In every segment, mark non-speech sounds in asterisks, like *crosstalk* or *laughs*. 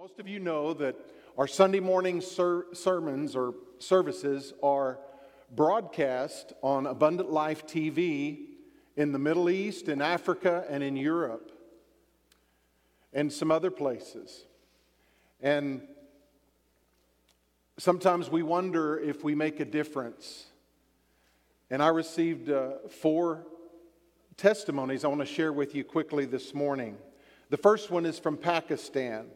Most of you know that our Sunday morning ser- sermons or services are broadcast on Abundant Life TV in the Middle East, in Africa, and in Europe, and some other places. And sometimes we wonder if we make a difference. And I received uh, four testimonies I want to share with you quickly this morning. The first one is from Pakistan.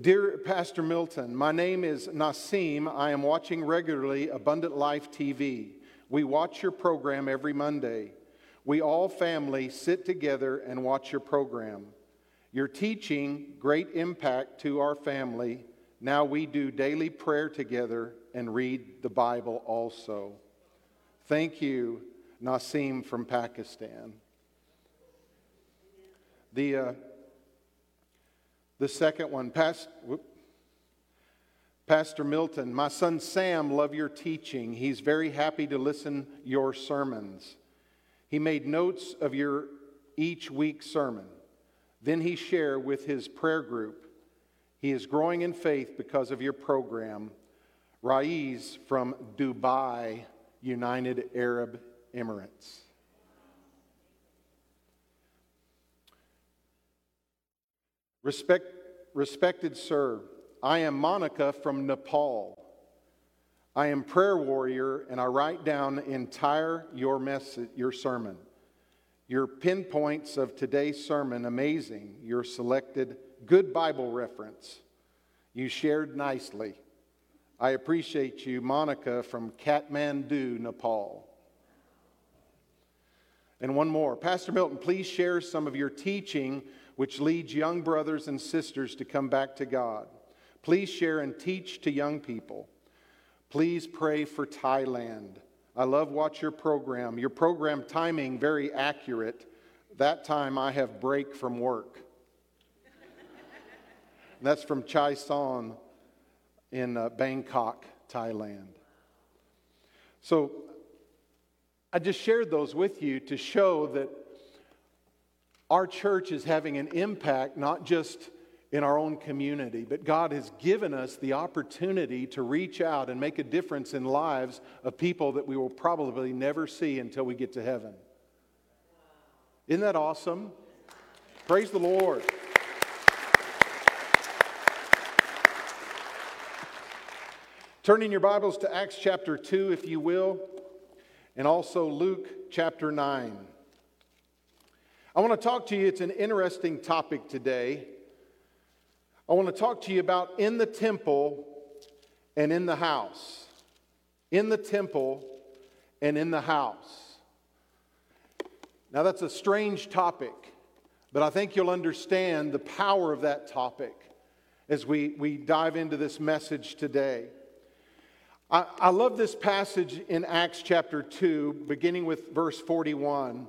Dear Pastor Milton, my name is Nasim. I am watching regularly Abundant Life TV. We watch your program every Monday. We all family sit together and watch your program. Your teaching, great impact to our family. Now we do daily prayer together and read the Bible also. Thank you, Nasim from Pakistan. The uh, the second one, Past, whoop, Pastor Milton, my son Sam love your teaching. He's very happy to listen your sermons. He made notes of your each week sermon. Then he share with his prayer group. He is growing in faith because of your program. Raiz from Dubai, United Arab Emirates. Respect, respected sir, I am Monica from Nepal. I am prayer warrior and I write down entire your message, your sermon. Your pinpoints of today's sermon amazing. Your selected good Bible reference. You shared nicely. I appreciate you, Monica from Kathmandu, Nepal. And one more. Pastor Milton, please share some of your teaching which leads young brothers and sisters to come back to God. Please share and teach to young people. Please pray for Thailand. I love watch your program. Your program timing very accurate. That time I have break from work. that's from Chai Son in uh, Bangkok, Thailand. So I just shared those with you to show that our church is having an impact not just in our own community, but God has given us the opportunity to reach out and make a difference in lives of people that we will probably never see until we get to heaven. Isn't that awesome? Praise the Lord. Turning your Bibles to Acts chapter 2, if you will, and also Luke chapter 9. I want to talk to you, it's an interesting topic today. I want to talk to you about in the temple and in the house. In the temple and in the house. Now, that's a strange topic, but I think you'll understand the power of that topic as we, we dive into this message today. I, I love this passage in Acts chapter 2, beginning with verse 41.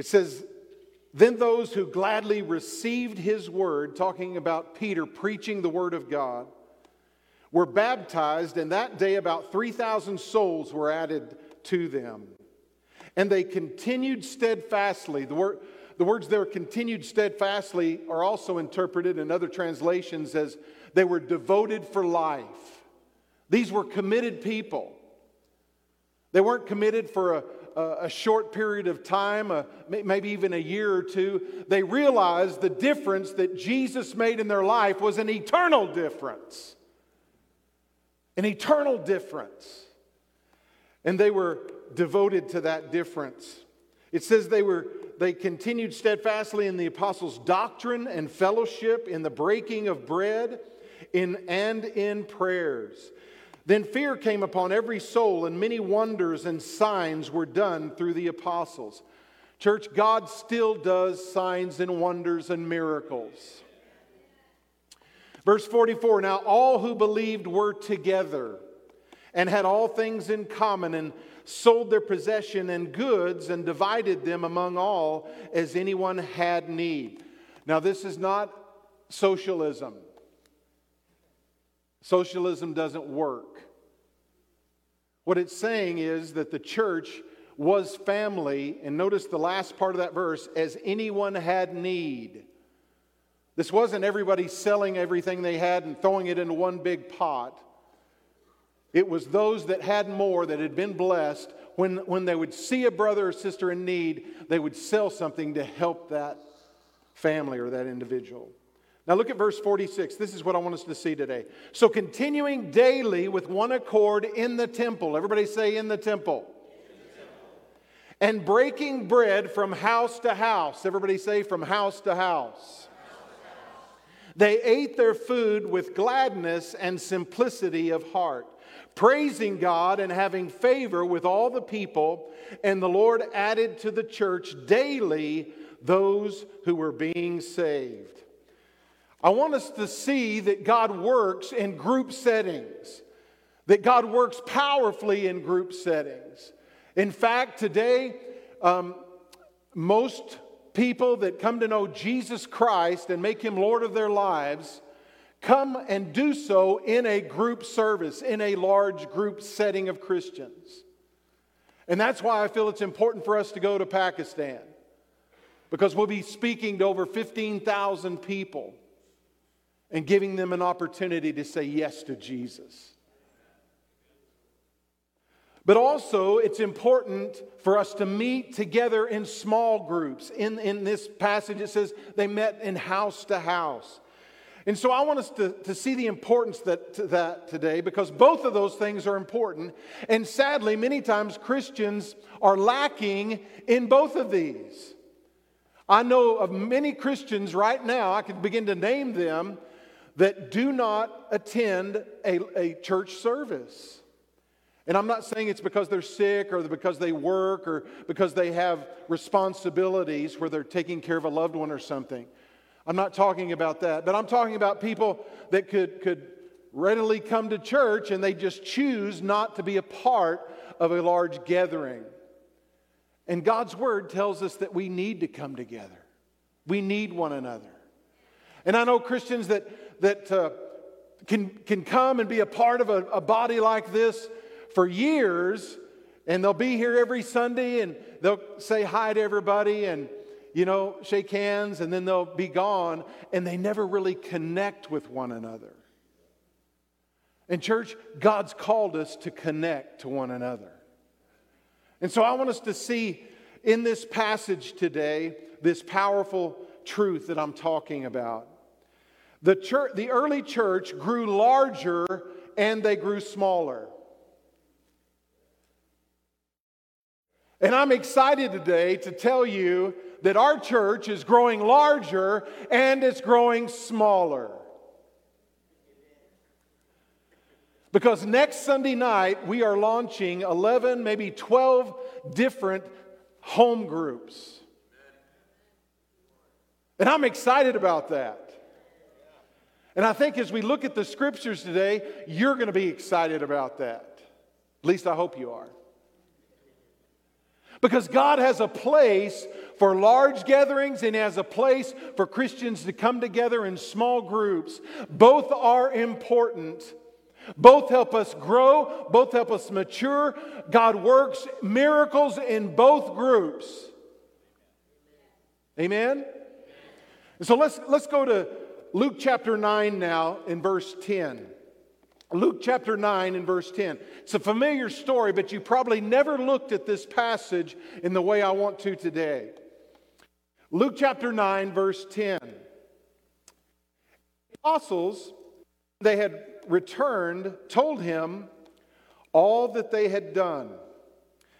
It says, Then those who gladly received his word, talking about Peter preaching the word of God, were baptized, and that day about 3,000 souls were added to them. And they continued steadfastly. The, word, the words there, continued steadfastly, are also interpreted in other translations as they were devoted for life. These were committed people. They weren't committed for a, a, short period of time, a, maybe even a year or two, they realized the difference that Jesus made in their life was an eternal difference. An eternal difference. And they were devoted to that difference. It says they were they continued steadfastly in the apostles' doctrine and fellowship, in the breaking of bread, in and in prayers. Then fear came upon every soul, and many wonders and signs were done through the apostles. Church, God still does signs and wonders and miracles. Verse 44 Now all who believed were together and had all things in common and sold their possession and goods and divided them among all as anyone had need. Now, this is not socialism. Socialism doesn't work. What it's saying is that the church was family, and notice the last part of that verse as anyone had need. This wasn't everybody selling everything they had and throwing it into one big pot. It was those that had more, that had been blessed, when, when they would see a brother or sister in need, they would sell something to help that family or that individual. Now, look at verse 46. This is what I want us to see today. So, continuing daily with one accord in the temple. Everybody say, in the temple. And breaking bread from house to house. Everybody say, from house to house. They ate their food with gladness and simplicity of heart, praising God and having favor with all the people. And the Lord added to the church daily those who were being saved. I want us to see that God works in group settings, that God works powerfully in group settings. In fact, today, um, most people that come to know Jesus Christ and make him Lord of their lives come and do so in a group service, in a large group setting of Christians. And that's why I feel it's important for us to go to Pakistan because we'll be speaking to over 15,000 people and giving them an opportunity to say yes to Jesus. But also, it's important for us to meet together in small groups. In, in this passage, it says they met in house to house. And so I want us to, to see the importance that, to that today because both of those things are important. And sadly, many times Christians are lacking in both of these. I know of many Christians right now, I could begin to name them, that do not attend a, a church service. And I'm not saying it's because they're sick or because they work or because they have responsibilities where they're taking care of a loved one or something. I'm not talking about that. But I'm talking about people that could, could readily come to church and they just choose not to be a part of a large gathering. And God's word tells us that we need to come together. We need one another. And I know Christians that, that uh, can, can come and be a part of a, a body like this for years, and they'll be here every Sunday and they'll say hi to everybody and, you know, shake hands, and then they'll be gone, and they never really connect with one another. And, church, God's called us to connect to one another. And so I want us to see in this passage today this powerful truth that I'm talking about. The, church, the early church grew larger and they grew smaller. And I'm excited today to tell you that our church is growing larger and it's growing smaller. Because next Sunday night, we are launching 11, maybe 12 different home groups. And I'm excited about that. And I think as we look at the scriptures today, you're going to be excited about that. At least I hope you are. Because God has a place for large gatherings and has a place for Christians to come together in small groups. Both are important. Both help us grow, both help us mature. God works miracles in both groups. Amen? so let's, let's go to Luke chapter 9 now in verse 10. Luke chapter 9 and verse 10. It's a familiar story, but you probably never looked at this passage in the way I want to today. Luke chapter 9, verse 10. The apostles, they had returned, told him all that they had done.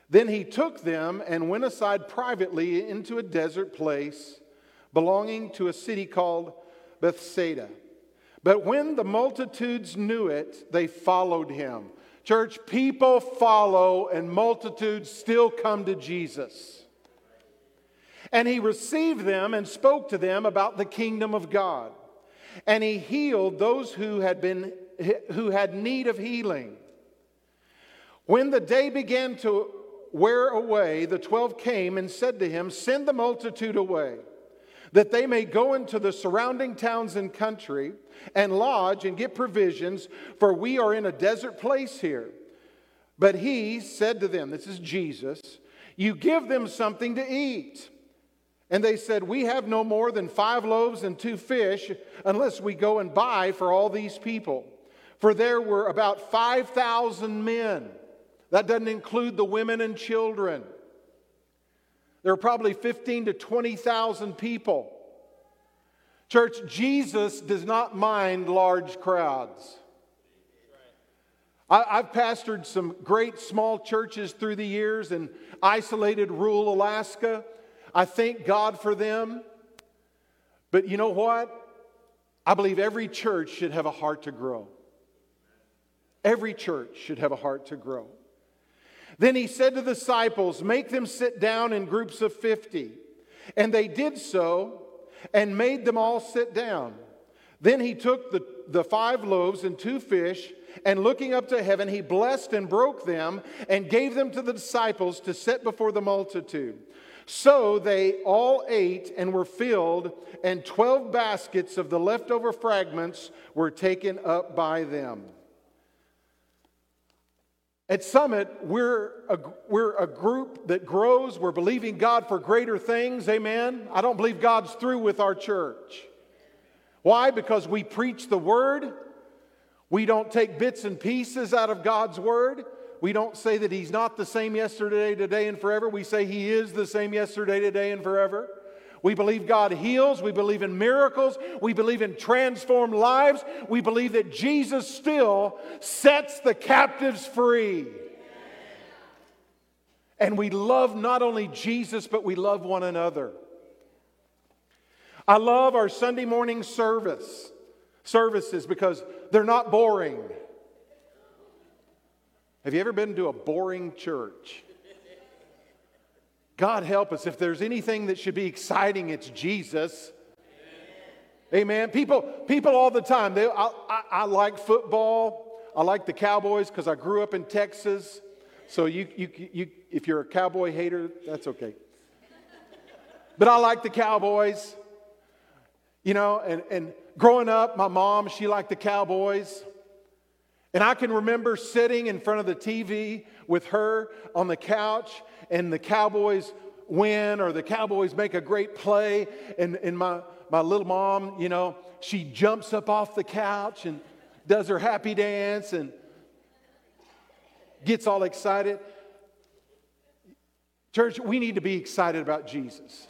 Then he took them and went aside privately into a desert place belonging to a city called Bethsaida. But when the multitudes knew it, they followed him. Church, people follow and multitudes still come to Jesus. And he received them and spoke to them about the kingdom of God. And he healed those who had been who had need of healing. When the day began to wear away, the 12 came and said to him, "Send the multitude away." That they may go into the surrounding towns and country and lodge and get provisions, for we are in a desert place here. But he said to them, This is Jesus, you give them something to eat. And they said, We have no more than five loaves and two fish unless we go and buy for all these people. For there were about 5,000 men. That doesn't include the women and children. There were probably 15 to 20,000 people. Church, Jesus does not mind large crowds. I, have pastored some great small churches through the years in isolated rural Alaska. I thank God for them. But you know what? I believe every church should have a heart to grow. Every church should have a heart to grow. Then he said to the disciples, Make them sit down in groups of 50. And they did so and made them all sit down. Then he took the, the five loaves and two fish, and looking up to heaven, he blessed and broke them and gave them to the disciples to set before the multitude. So they all ate and were filled, and 12 baskets of the leftover fragments were taken up by them. At Summit, we're a, we're a group that grows. We're believing God for greater things. Amen. I don't believe God's through with our church. Why? Because we preach the word. We don't take bits and pieces out of God's word. We don't say that He's not the same yesterday, today, and forever. We say He is the same yesterday, today, and forever. We believe God heals. We believe in miracles. We believe in transformed lives. We believe that Jesus still sets the captives free. And we love not only Jesus, but we love one another. I love our Sunday morning service services because they're not boring. Have you ever been to a boring church? God help us. If there's anything that should be exciting, it's Jesus. Amen. People, people all the time. They, I, I, I like football. I like the Cowboys because I grew up in Texas. So you, you, you, if you're a cowboy hater, that's okay. But I like the Cowboys. You know, and, and growing up, my mom, she liked the Cowboys. And I can remember sitting in front of the TV with her on the couch, and the Cowboys win or the Cowboys make a great play, and, and my, my little mom, you know, she jumps up off the couch and does her happy dance and gets all excited. Church, we need to be excited about Jesus.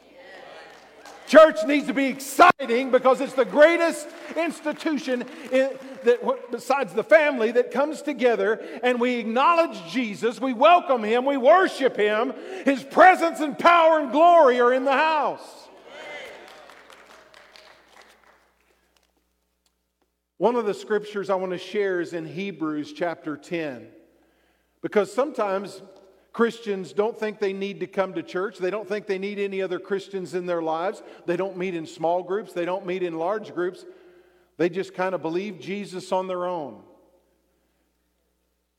Church needs to be exciting because it's the greatest institution in, that, besides the family that comes together and we acknowledge Jesus, we welcome Him, we worship Him. His presence and power and glory are in the house. One of the scriptures I want to share is in Hebrews chapter 10. Because sometimes Christians don't think they need to come to church. They don't think they need any other Christians in their lives. They don't meet in small groups. They don't meet in large groups. They just kind of believe Jesus on their own.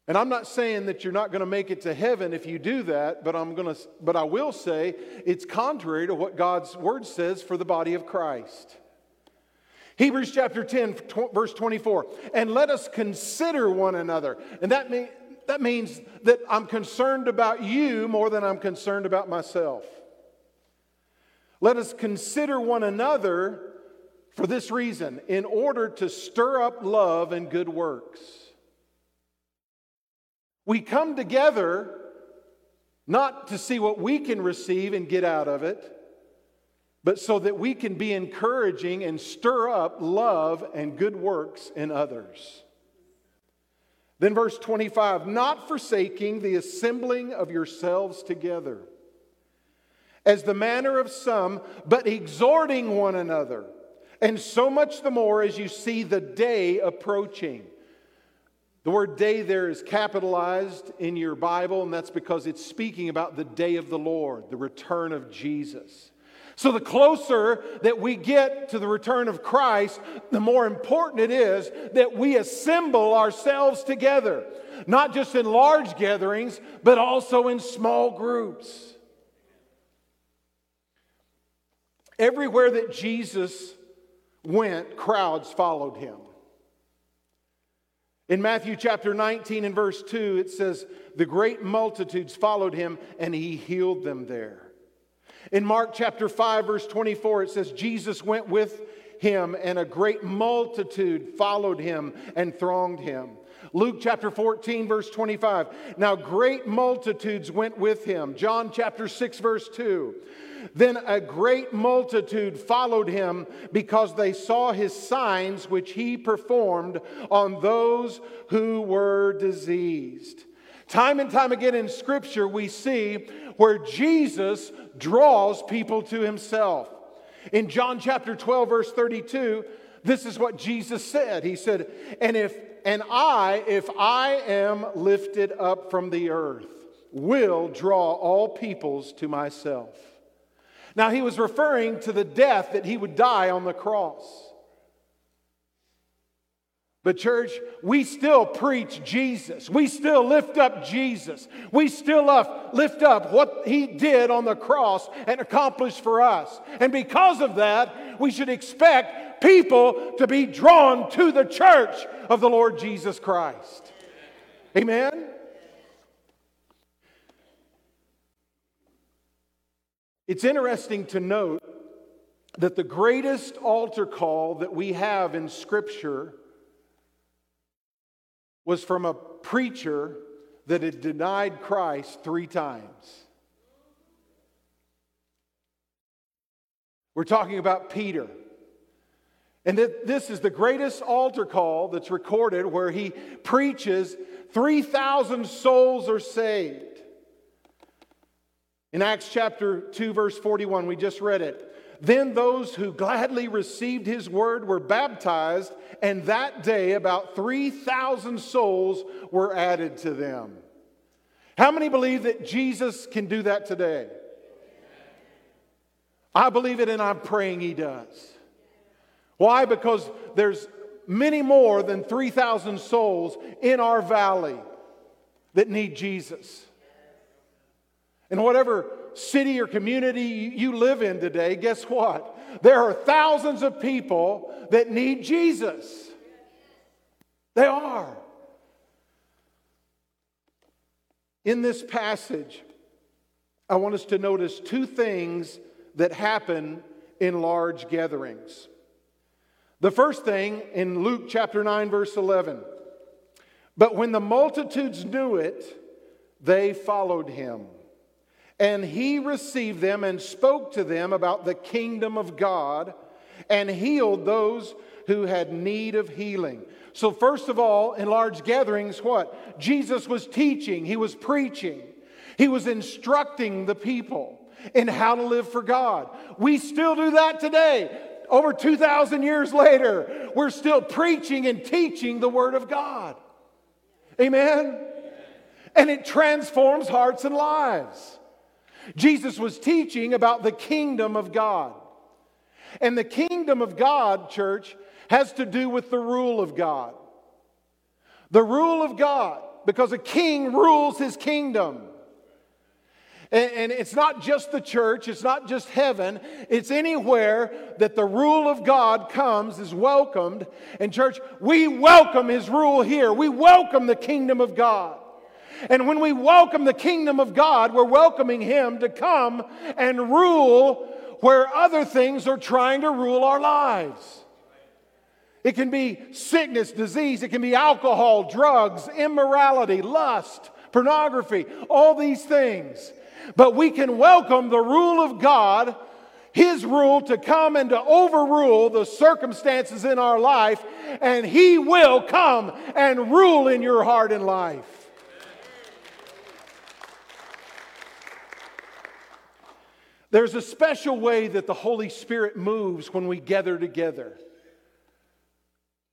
And I'm not saying that you're not going to make it to heaven if you do that, but I'm going to but I will say it's contrary to what God's word says for the body of Christ. Hebrews chapter 10 verse 24. And let us consider one another. And that means that means that I'm concerned about you more than I'm concerned about myself. Let us consider one another for this reason in order to stir up love and good works. We come together not to see what we can receive and get out of it, but so that we can be encouraging and stir up love and good works in others. Then, verse 25, not forsaking the assembling of yourselves together, as the manner of some, but exhorting one another, and so much the more as you see the day approaching. The word day there is capitalized in your Bible, and that's because it's speaking about the day of the Lord, the return of Jesus. So, the closer that we get to the return of Christ, the more important it is that we assemble ourselves together, not just in large gatherings, but also in small groups. Everywhere that Jesus went, crowds followed him. In Matthew chapter 19 and verse 2, it says, The great multitudes followed him, and he healed them there. In Mark chapter 5, verse 24, it says, Jesus went with him, and a great multitude followed him and thronged him. Luke chapter 14, verse 25. Now great multitudes went with him. John chapter 6, verse 2. Then a great multitude followed him because they saw his signs which he performed on those who were diseased. Time and time again in Scripture, we see where Jesus draws people to himself. In John chapter 12, verse 32, this is what Jesus said. He said, And if and I, if I am lifted up from the earth, will draw all peoples to myself. Now, he was referring to the death that he would die on the cross. But, church, we still preach Jesus. We still lift up Jesus. We still lift up what he did on the cross and accomplished for us. And because of that, we should expect people to be drawn to the church of the Lord Jesus Christ. Amen? It's interesting to note that the greatest altar call that we have in Scripture was from a preacher that had denied Christ three times. We're talking about Peter. And this is the greatest altar call that's recorded where he preaches 3,000 souls are saved. In Acts chapter 2, verse 41, we just read it. Then those who gladly received his word were baptized, and that day about 3,000 souls were added to them. How many believe that Jesus can do that today? I believe it, and I'm praying he does. Why? Because there's many more than 3,000 souls in our valley that need Jesus. And whatever city or community you live in today, guess what? There are thousands of people that need Jesus. They are. In this passage, I want us to notice two things that happen in large gatherings. The first thing in Luke chapter 9, verse 11. But when the multitudes knew it, they followed him. And he received them and spoke to them about the kingdom of God and healed those who had need of healing. So, first of all, in large gatherings, what? Jesus was teaching, he was preaching, he was instructing the people in how to live for God. We still do that today. Over 2,000 years later, we're still preaching and teaching the Word of God. Amen? And it transforms hearts and lives. Jesus was teaching about the kingdom of God. And the kingdom of God, church, has to do with the rule of God. The rule of God, because a king rules his kingdom. And, it's not just the church, it's not just heaven, it's anywhere that the rule of God comes, is welcomed. And, church, we welcome his rule here. We welcome the kingdom of God. And when we welcome the kingdom of God, we're welcoming Him to come and rule where other things are trying to rule our lives. It can be sickness, disease, it can be alcohol, drugs, immorality, lust, pornography, all these things. But we can welcome the rule of God, His rule, to come and to overrule the circumstances in our life, and He will come and rule in your heart and life. There's a special way that the Holy Spirit moves when we gather together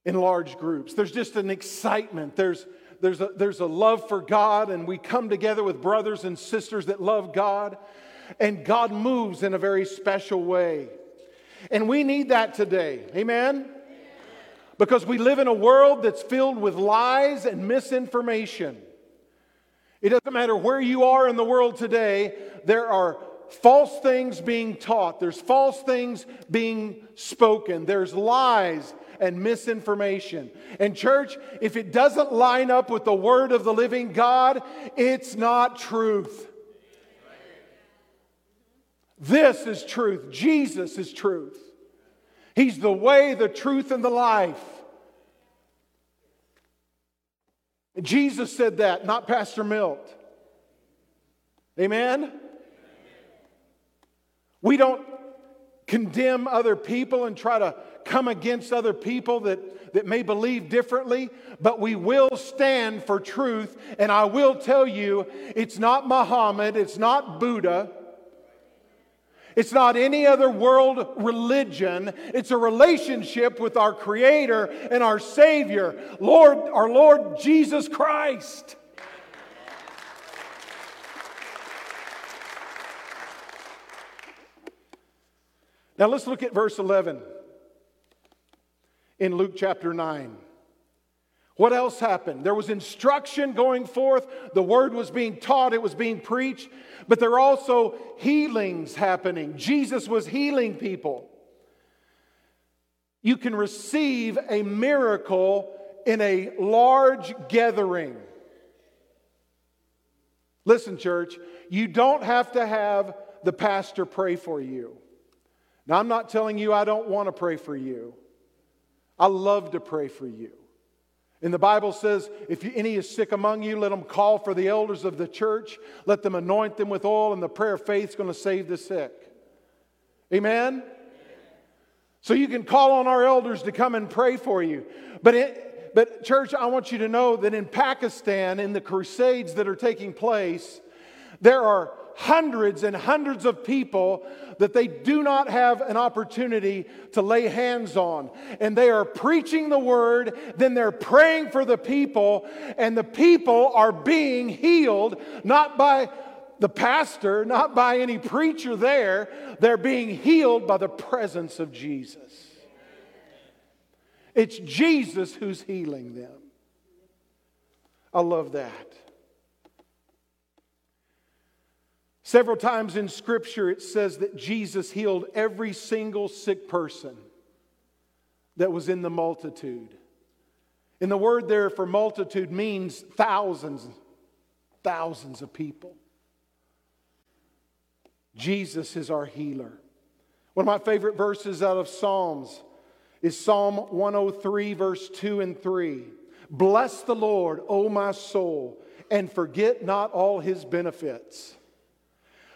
in large groups. There's just an excitement. There's, there's, a, there's a love for God, and we come together with brothers and sisters that love God, and God moves in a very special way. And we need that today. Amen? Because we live in a world that's filled with lies and misinformation. It doesn't matter where you are in the world today, there are false things being taught, there's false things being spoken, there's lies and misinformation. And, church, if it doesn't line up with the word of the living God, it's not truth. This is truth. Jesus is truth. He's the way, the truth, and the life. Jesus said that, not Pastor Milt. Amen? We don't condemn other people and try to come against other people that, that may believe differently, but we will stand for truth. And I will tell you, it's not Muhammad, it's not Buddha. It's not any other world religion. It's a relationship with our Creator and our Savior, Lord, our Lord Jesus Christ. Now let's look at verse 11 in Luke chapter 9. What else happened? There was instruction going forth, the word was being taught, it was being preached, but there were also healings happening. Jesus was healing people. You can receive a miracle in a large gathering. Listen, church, you don't have to have the pastor pray for you. Now, I'm not telling you I don't want to pray for you. I love to pray for you. And the Bible says, if any is sick among you, let them call for the elders of the church. Let them anoint them with oil, and the prayer of faith is going to save the sick. Amen? So you can call on our elders to come and pray for you. But, it, but church, I want you to know that in Pakistan, in the crusades that are taking place, there are hundreds and hundreds of people that they do not have an opportunity to lay hands on. And they are preaching the word, then they're praying for the people, and the people are being healed, not by the pastor, not by any preacher there. They're being healed by the presence of Jesus. It's Jesus who's healing them. I love that. Several times in Scripture, it says that Jesus healed every single sick person that was in the multitude. And the word there for multitude means thousands, thousands of people. Jesus is our healer. One of my favorite verses out of Psalms is Psalm 103, verse 2 and 3. Bless the Lord, O my soul, and forget not all his benefits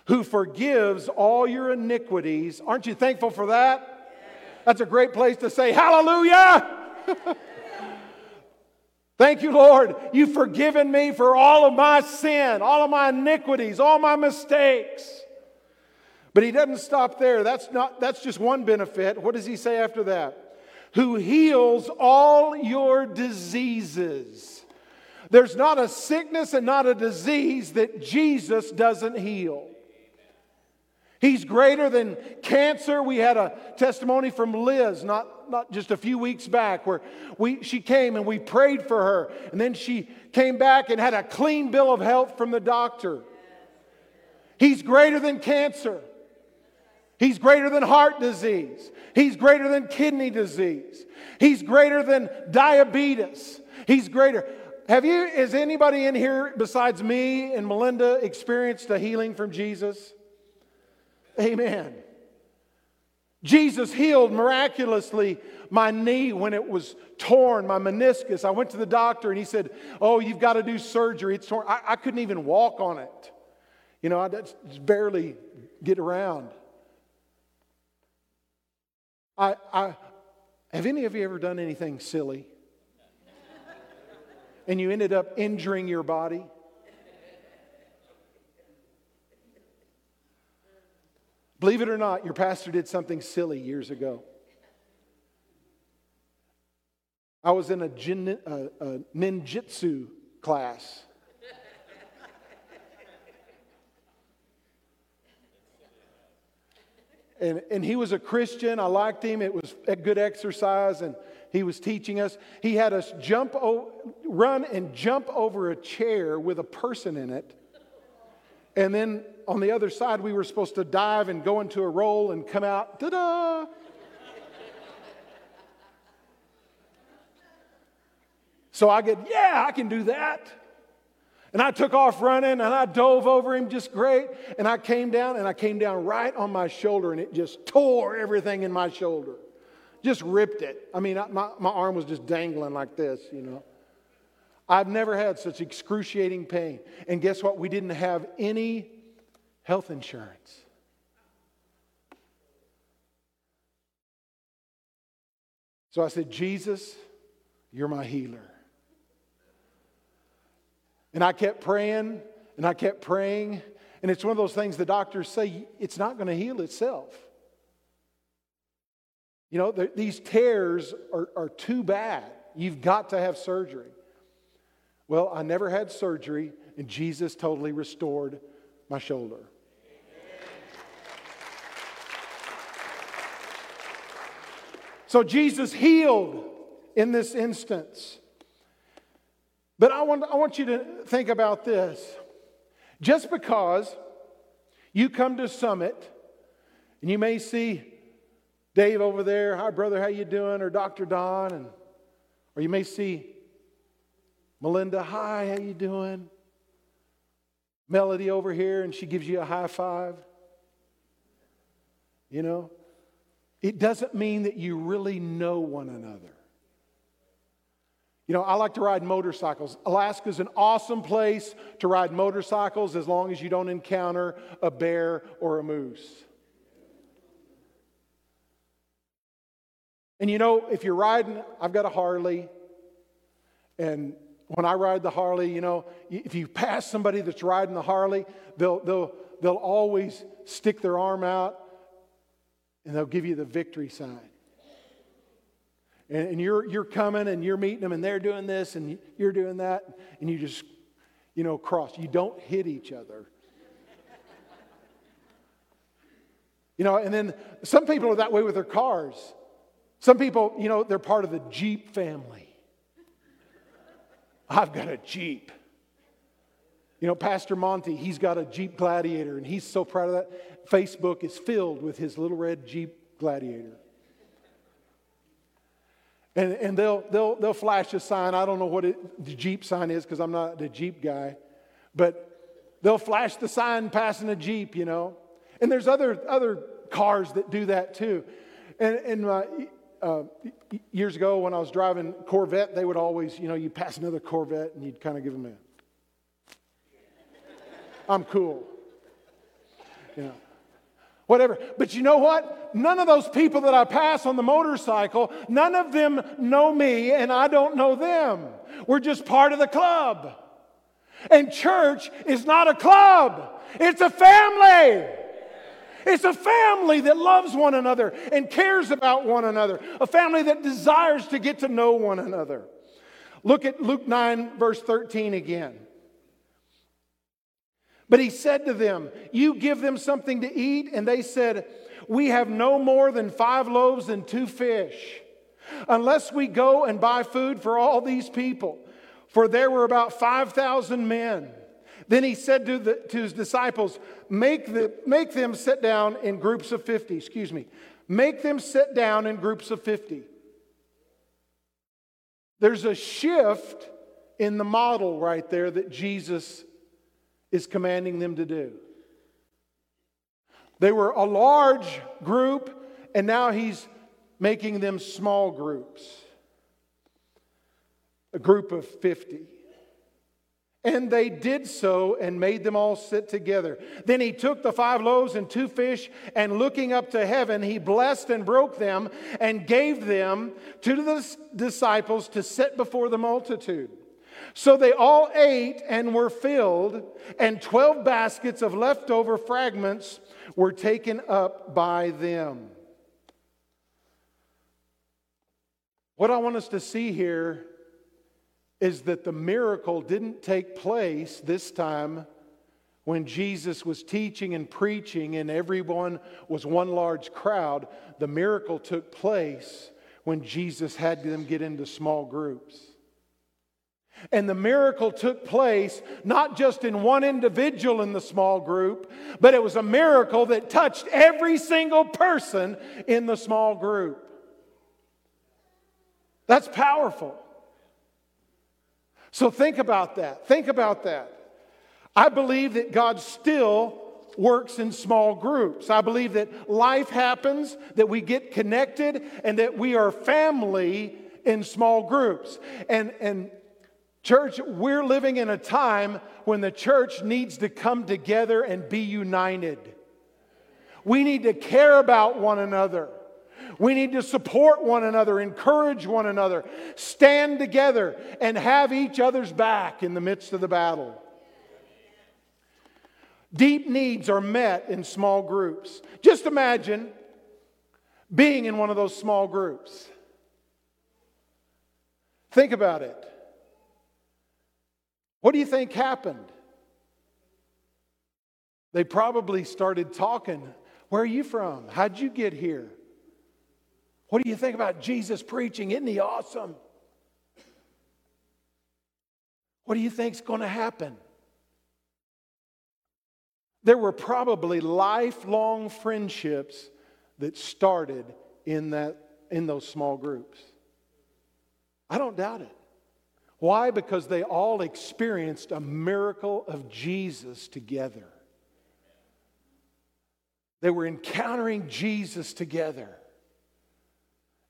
who forgives all your iniquities. Aren't you thankful for that? That's a great place to say, Hallelujah! *laughs* Thank you, Lord. You've forgiven me for all of my sin, all of my iniquities, all my mistakes. But he doesn't stop there. That's, not, that's just one benefit. What does he say after that? Who heals all your diseases. There's not a sickness and not a disease that Jesus doesn't heal. He's greater than cancer. We had a testimony from Liz not, not just a few weeks back where we, she came and we prayed for her. And then she came back and had a clean bill of health from the doctor. He's greater than cancer. He's greater than heart disease. He's greater than kidney disease. He's greater than diabetes. He's greater. Have you, is anybody in here besides me and Melinda experienced a healing from Jesus? Amen. Jesus healed miraculously my knee when it was torn, my meniscus. I went to the doctor and he said, Oh, you've got to do surgery. It's torn. I, I couldn't even walk on it. You know, I just barely get around. I, I, have any of you ever done anything silly? and you ended up injuring your body? Believe it or not, your pastor did something silly years ago. I was in a, jin, a, a ninjutsu class. and, and he was a Christian. I liked him. It was a good exercise, and he was teaching us. He had us jump, o- run and jump over a chair with a person in it, and then on the other side, we were supposed to dive and go into a roll and come out, ta da! so I get, yeah, I can do that. And I took off running and I dove over him just great. And I came down and I came down right on my shoulder and it just tore everything in my shoulder. Just ripped it. I mean, my, my arm was just dangling like this, you know. I've never had such excruciating pain. And guess what? We didn't have any health insurance. So I said, Jesus, you're my healer. And I kept praying and I kept praying. And it's one of those things the doctors say it's not going to heal itself. You know, the, these tears are, are too bad. You've got to have surgery. Well, I never had surgery, and Jesus totally restored my shoulder. So Jesus healed in this instance. But I want, I want you to think about this. Just because you come to Summit and you may see Dave over there, hi brother, how you doing? Or Dr. Don, and or you may see Melinda, hi, how you doing? Melody over here, and she gives you a high five. You know, it doesn't mean that you really know one another. You know, I like to ride motorcycles. Alaska is an awesome place to ride motorcycles as long as you don't encounter a bear or a moose. And you know, if you're riding, I've got a Harley, and when I ride the Harley, you know, if you pass somebody that's riding the Harley, they'll, they'll, they'll always stick their arm out and they'll give you the victory sign. And, and you're, you're coming and you're meeting them and they're doing this and you're doing that, and you just, you know, cross. You don't hit each other. *laughs* You know, and then some people are that way with their cars. Some people, you know, they're part of the Jeep family. I've got a Jeep. You know, Pastor Monty, he's got a Jeep Gladiator, and he's so proud of that. Facebook is filled with his little red Jeep Gladiator. And, and they'll, they'll, they'll flash a sign. I don't know what it, the Jeep sign is because I'm not the Jeep guy. But they'll flash the sign passing a Jeep, you know. And there's other, other cars that do that too. And, and uh, uh, years ago when I was driving Corvette, they would always, you know, you pass another Corvette and you'd kind of give them a, I'm cool. You know whatever. But you know what? None of those people that I pass on the motorcycle, none of them know me and I don't know them. We're just part of the club. And church is not a club, it's a family. It's a family that loves one another and cares about one another, a family that desires to get to know one another. Look at Luke 9, verse 13 again. But he said to them, You give them something to eat? And they said, We have no more than five loaves and two fish, unless we go and buy food for all these people. For there were about 5,000 men. Then he said to, the, to his disciples, make, the, make them sit down in groups of 50. Excuse me. Make them sit down in groups of 50. There's a shift in the model right there that Jesus is commanding them to do. They were a large group, and now he's making them small groups. A group of 50. And they did so and made them all sit together. Then he took the five loaves and two fish, and looking up to heaven, he blessed and broke them and gave them to the disciples to set before the multitude. So they all ate and were filled, and 12 baskets of leftover fragments were taken up by them. What I want us to see here is that the miracle didn't take place this time when Jesus was teaching and preaching and everyone was one large crowd. The miracle took place when Jesus had them get into small groups. And the miracle took place not just in one individual in the small group, but it was a miracle that touched every single person in the small group. That's powerful. So think about that. Think about that. I believe that God still works in small groups. I believe that life happens, that we get connected, and that we are family in small groups. And, and church, we're living in a time when the church needs to come together and be united. We need to care about one another. We need to support one another, encourage one another, stand together, and have each other's back in the midst of the battle. Deep needs are met in small groups. Just imagine being in one of those small groups. Think about it. What do you think happened? They probably started talking. Where are you from? How'd you get here? What do you think about Jesus preaching? Isn't he awesome? What do you think's going to happen? There were probably lifelong friendships that started in, that, in those small groups. I don't doubt it. Why? Because they all experienced a miracle of Jesus together. They were encountering Jesus together.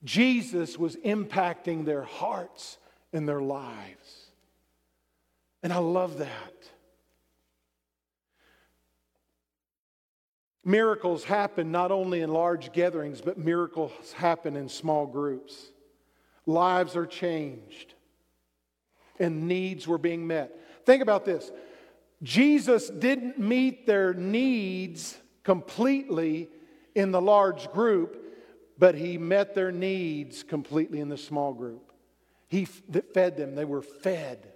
Jesus was impacting their hearts and their lives. And I love that. Miracles happen not only in large gatherings, but miracles happen in small groups. Lives are changed and needs were being met. Think about this Jesus didn't meet their needs completely in the large group, but he met their needs completely in the small group. He fed them, they were fed.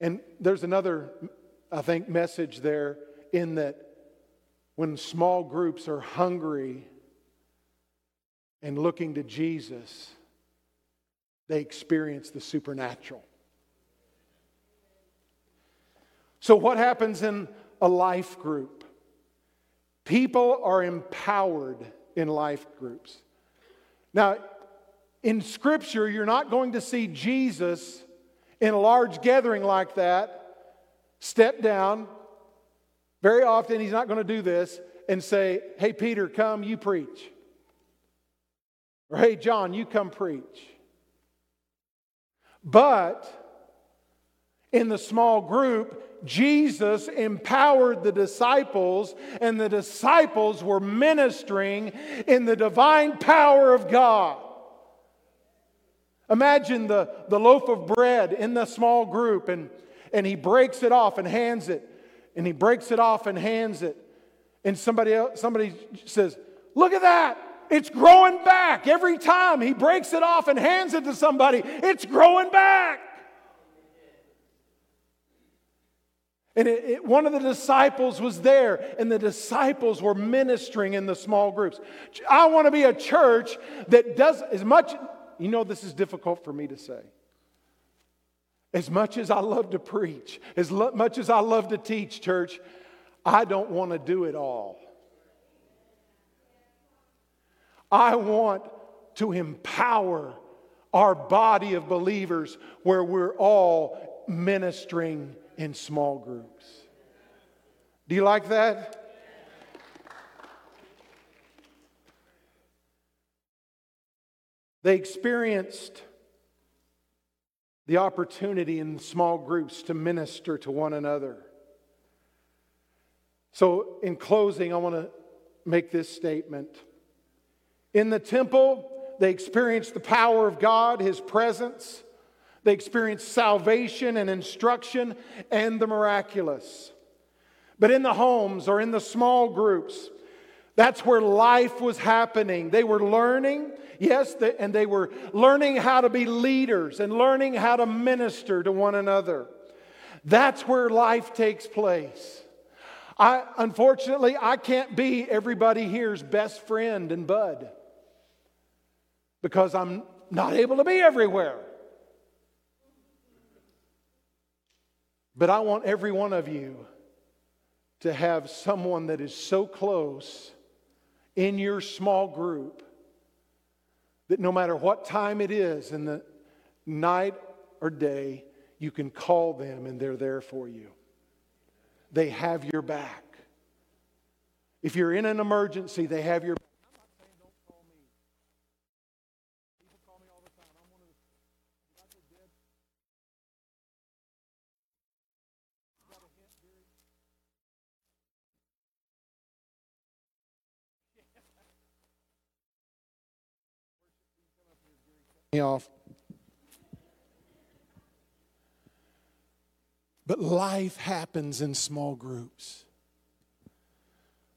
And there's another, I think, message there in that when small groups are hungry and looking to Jesus, they experience the supernatural. So, what happens in a life group? People are empowered in life groups. Now, in Scripture, you're not going to see Jesus in a large gathering like that step down very often, he's not going to do this and say, Hey, Peter, come, you preach. Or, Hey, John, you come preach. But in the small group, Jesus empowered the disciples, and the disciples were ministering in the divine power of God. Imagine the, the loaf of bread in the small group, and, and he breaks it off and hands it and he breaks it off and hands it. And somebody else, somebody says, Look at that. It's growing back. Every time he breaks it off and hands it to somebody, it's growing back. And it, it, one of the disciples was there, and the disciples were ministering in the small groups. I want to be a church that does as much, you know, this is difficult for me to say. As much as I love to preach, as lo- much as I love to teach, church, I don't want to do it all. I want to empower our body of believers where we're all ministering in small groups. Do you like that? They experienced the opportunity in small groups to minister to one another. So, in closing, I want to make this statement. In the temple, they experienced the power of God, His presence. They experienced salvation and instruction and the miraculous. But in the homes or in the small groups, that's where life was happening. They were learning, yes, and they were learning how to be leaders and learning how to minister to one another. That's where life takes place. I, unfortunately, I can't be everybody here's best friend and bud because I'm not able to be everywhere. But I want every one of you to have someone that is so close in your small group that no matter what time it is in the night or day, you can call them and they're there for you. They have your back. If you're in an emergency, they have your me off. But life happens in small groups.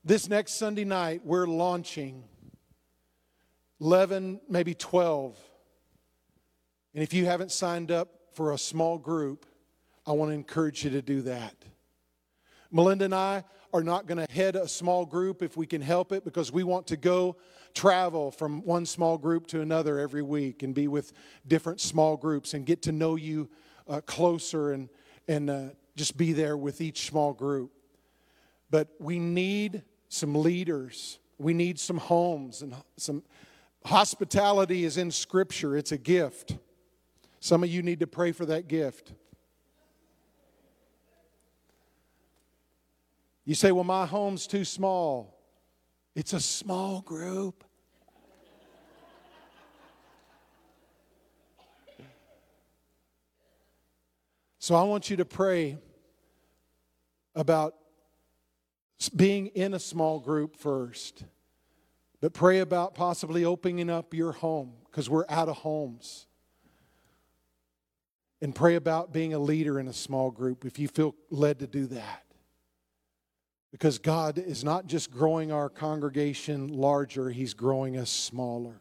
This next Sunday night, we're launching 11, maybe 12. And if you haven't signed up for a small group, I want to encourage you to do that. Melinda and I are not going to head a small group if we can help it because we want to go travel from one small group to another every week and be with different small groups and get to know you uh, closer and, and uh, just be there with each small group. But we need some leaders, we need some homes, and some hospitality is in Scripture, it's a gift. Some of you need to pray for that gift. You say, Well, my home's too small. It's a small group. So I want you to pray about being in a small group first, but pray about possibly opening up your home because we're out of homes. And pray about being a leader in a small group if you feel led to do that. Because God is not just growing our congregation larger, He's growing us smaller.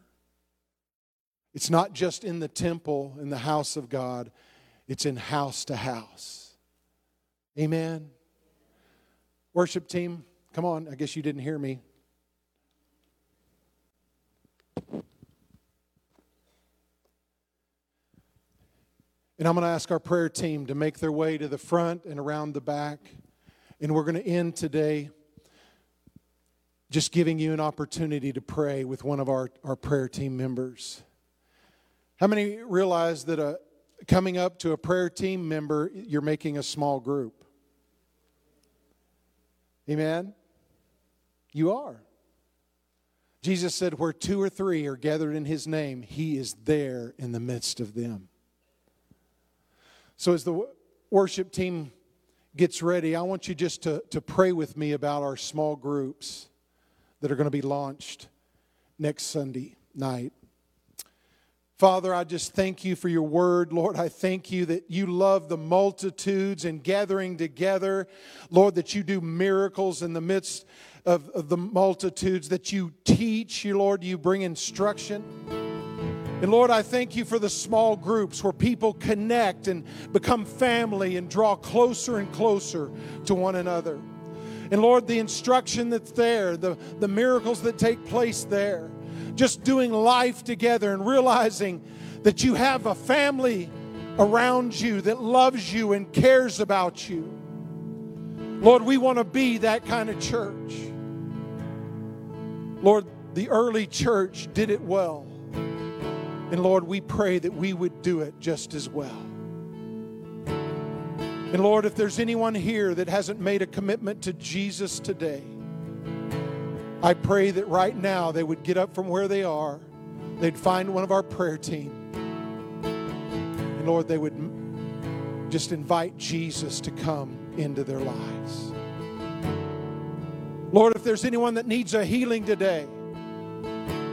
It's not just in the temple, in the house of God, it's in house to house. Amen. Worship team, come on. I guess you didn't hear me. And I'm going to ask our prayer team to make their way to the front and around the back. And we're going to end today just giving you an opportunity to pray with one of our, our prayer team members. How many realize that a, coming up to a prayer team member, you're making a small group? Amen? You are. Jesus said, Where two or three are gathered in his name, he is there in the midst of them. So, as the worship team gets ready, I want you just to, to pray with me about our small groups that are going to be launched next Sunday night. Father, I just thank you for your word. Lord, I thank you that you love the multitudes and gathering together. Lord, that you do miracles in the midst of, of the multitudes, that you teach, you, Lord, you bring instruction. And Lord, I thank you for the small groups where people connect and become family and draw closer and closer to one another. And Lord, the instruction that's there, the, the miracles that take place there, just doing life together and realizing that you have a family around you that loves you and cares about you. Lord, we want to be that kind of church. Lord, the early church did it well. And Lord, we pray that we would do it just as well. And Lord, if there's anyone here that hasn't made a commitment to Jesus today, I pray that right now they would get up from where they are, they'd find one of our prayer team, and Lord, they would just invite Jesus to come into their lives. Lord, if there's anyone that needs a healing today,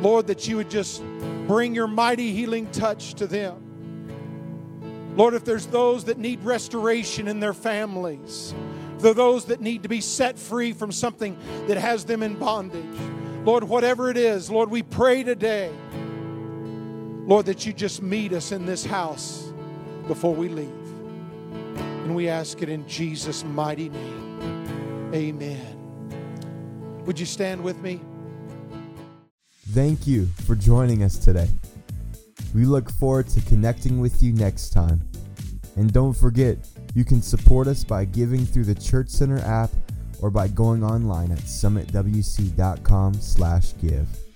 Lord, that you would just bring your mighty healing touch to them. Lord, if there's those that need restoration in their families, are those that need to be set free from something that has them in bondage, Lord, whatever it is, Lord, we pray today, Lord, that you just meet us in this house before we leave. And we ask it in Jesus' mighty name. Amen. Would you stand with me? Thank you for joining us today. We look forward to connecting with you next time. And don't forget, you can support us by giving through the Church Center app or by going online at summitwc.com/give.